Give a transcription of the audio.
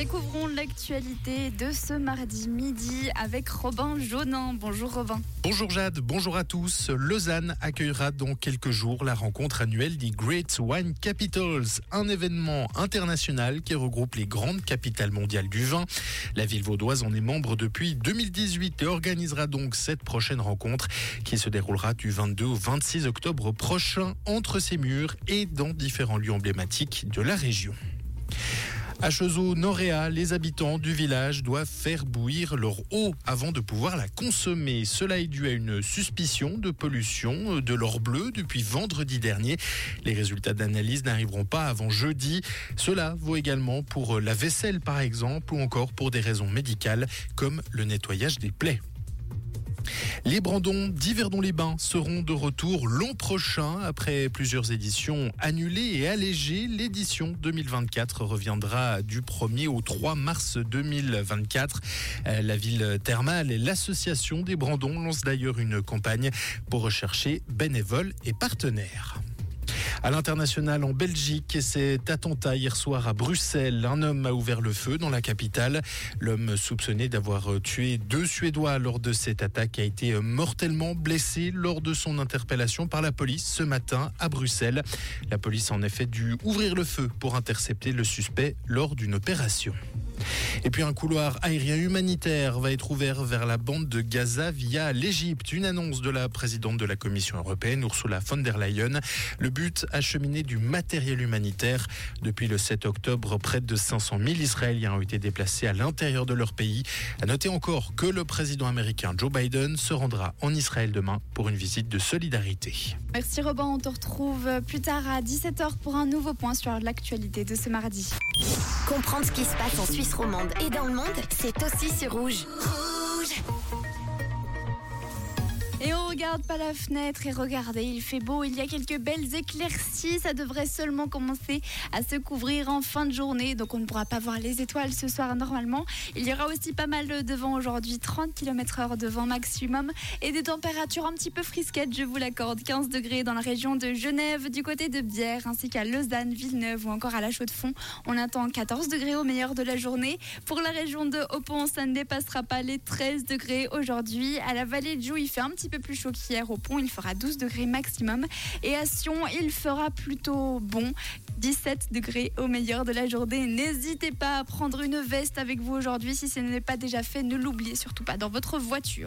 Découvrons l'actualité de ce mardi midi avec Robin Jaunin. Bonjour Robin. Bonjour Jade, bonjour à tous. Lausanne accueillera dans quelques jours la rencontre annuelle des Great Wine Capitals, un événement international qui regroupe les grandes capitales mondiales du vin. La ville vaudoise en est membre depuis 2018 et organisera donc cette prochaine rencontre qui se déroulera du 22 au 26 octobre prochain entre ses murs et dans différents lieux emblématiques de la région. À Chezeaux-Noréa, les habitants du village doivent faire bouillir leur eau avant de pouvoir la consommer. Cela est dû à une suspicion de pollution de l'or bleu depuis vendredi dernier. Les résultats d'analyse n'arriveront pas avant jeudi. Cela vaut également pour la vaisselle par exemple ou encore pour des raisons médicales comme le nettoyage des plaies. Les Brandons d'Yverdon-les-Bains seront de retour l'an prochain. Après plusieurs éditions annulées et allégées, l'édition 2024 reviendra du 1er au 3 mars 2024. Euh, la ville thermale et l'association des Brandons lancent d'ailleurs une campagne pour rechercher bénévoles et partenaires. À l'international en Belgique, cet attentat hier soir à Bruxelles. Un homme a ouvert le feu dans la capitale. L'homme soupçonné d'avoir tué deux Suédois lors de cette attaque a été mortellement blessé lors de son interpellation par la police ce matin à Bruxelles. La police a en effet dû ouvrir le feu pour intercepter le suspect lors d'une opération. Et puis un couloir aérien humanitaire va être ouvert vers la bande de Gaza via l'Égypte. Une annonce de la présidente de la Commission européenne, Ursula von der Leyen. Le but, acheminer du matériel humanitaire. Depuis le 7 octobre, près de 500 000 Israéliens ont été déplacés à l'intérieur de leur pays. À noter encore que le président américain Joe Biden se rendra en Israël demain pour une visite de solidarité. Merci Robin, on te retrouve plus tard à 17h pour un nouveau point sur l'actualité de ce mardi. Comprendre ce qui se passe en Suisse romande et dans le monde, c'est aussi sur Rouge. Rouge et on regarde pas la fenêtre et regardez, il fait beau, il y a quelques belles éclaircies, ça devrait seulement commencer à se couvrir en fin de journée, donc on ne pourra pas voir les étoiles ce soir normalement. Il y aura aussi pas mal de vent aujourd'hui, 30 km heure de vent maximum et des températures un petit peu frisquettes, je vous l'accorde, 15 degrés dans la région de Genève, du côté de Bière, ainsi qu'à Lausanne, Villeneuve ou encore à la Chaux-de-Fonds. On attend 14 degrés au meilleur de la journée. Pour la région de Haupont, ça ne dépassera pas les 13 degrés aujourd'hui. À la vallée de Joux, il fait un petit peu plus chaud qu'hier. Au pont, il fera 12 degrés maximum. Et à Sion, il fera plutôt bon. 17 degrés au meilleur de la journée. N'hésitez pas à prendre une veste avec vous aujourd'hui. Si ce n'est pas déjà fait, ne l'oubliez surtout pas dans votre voiture.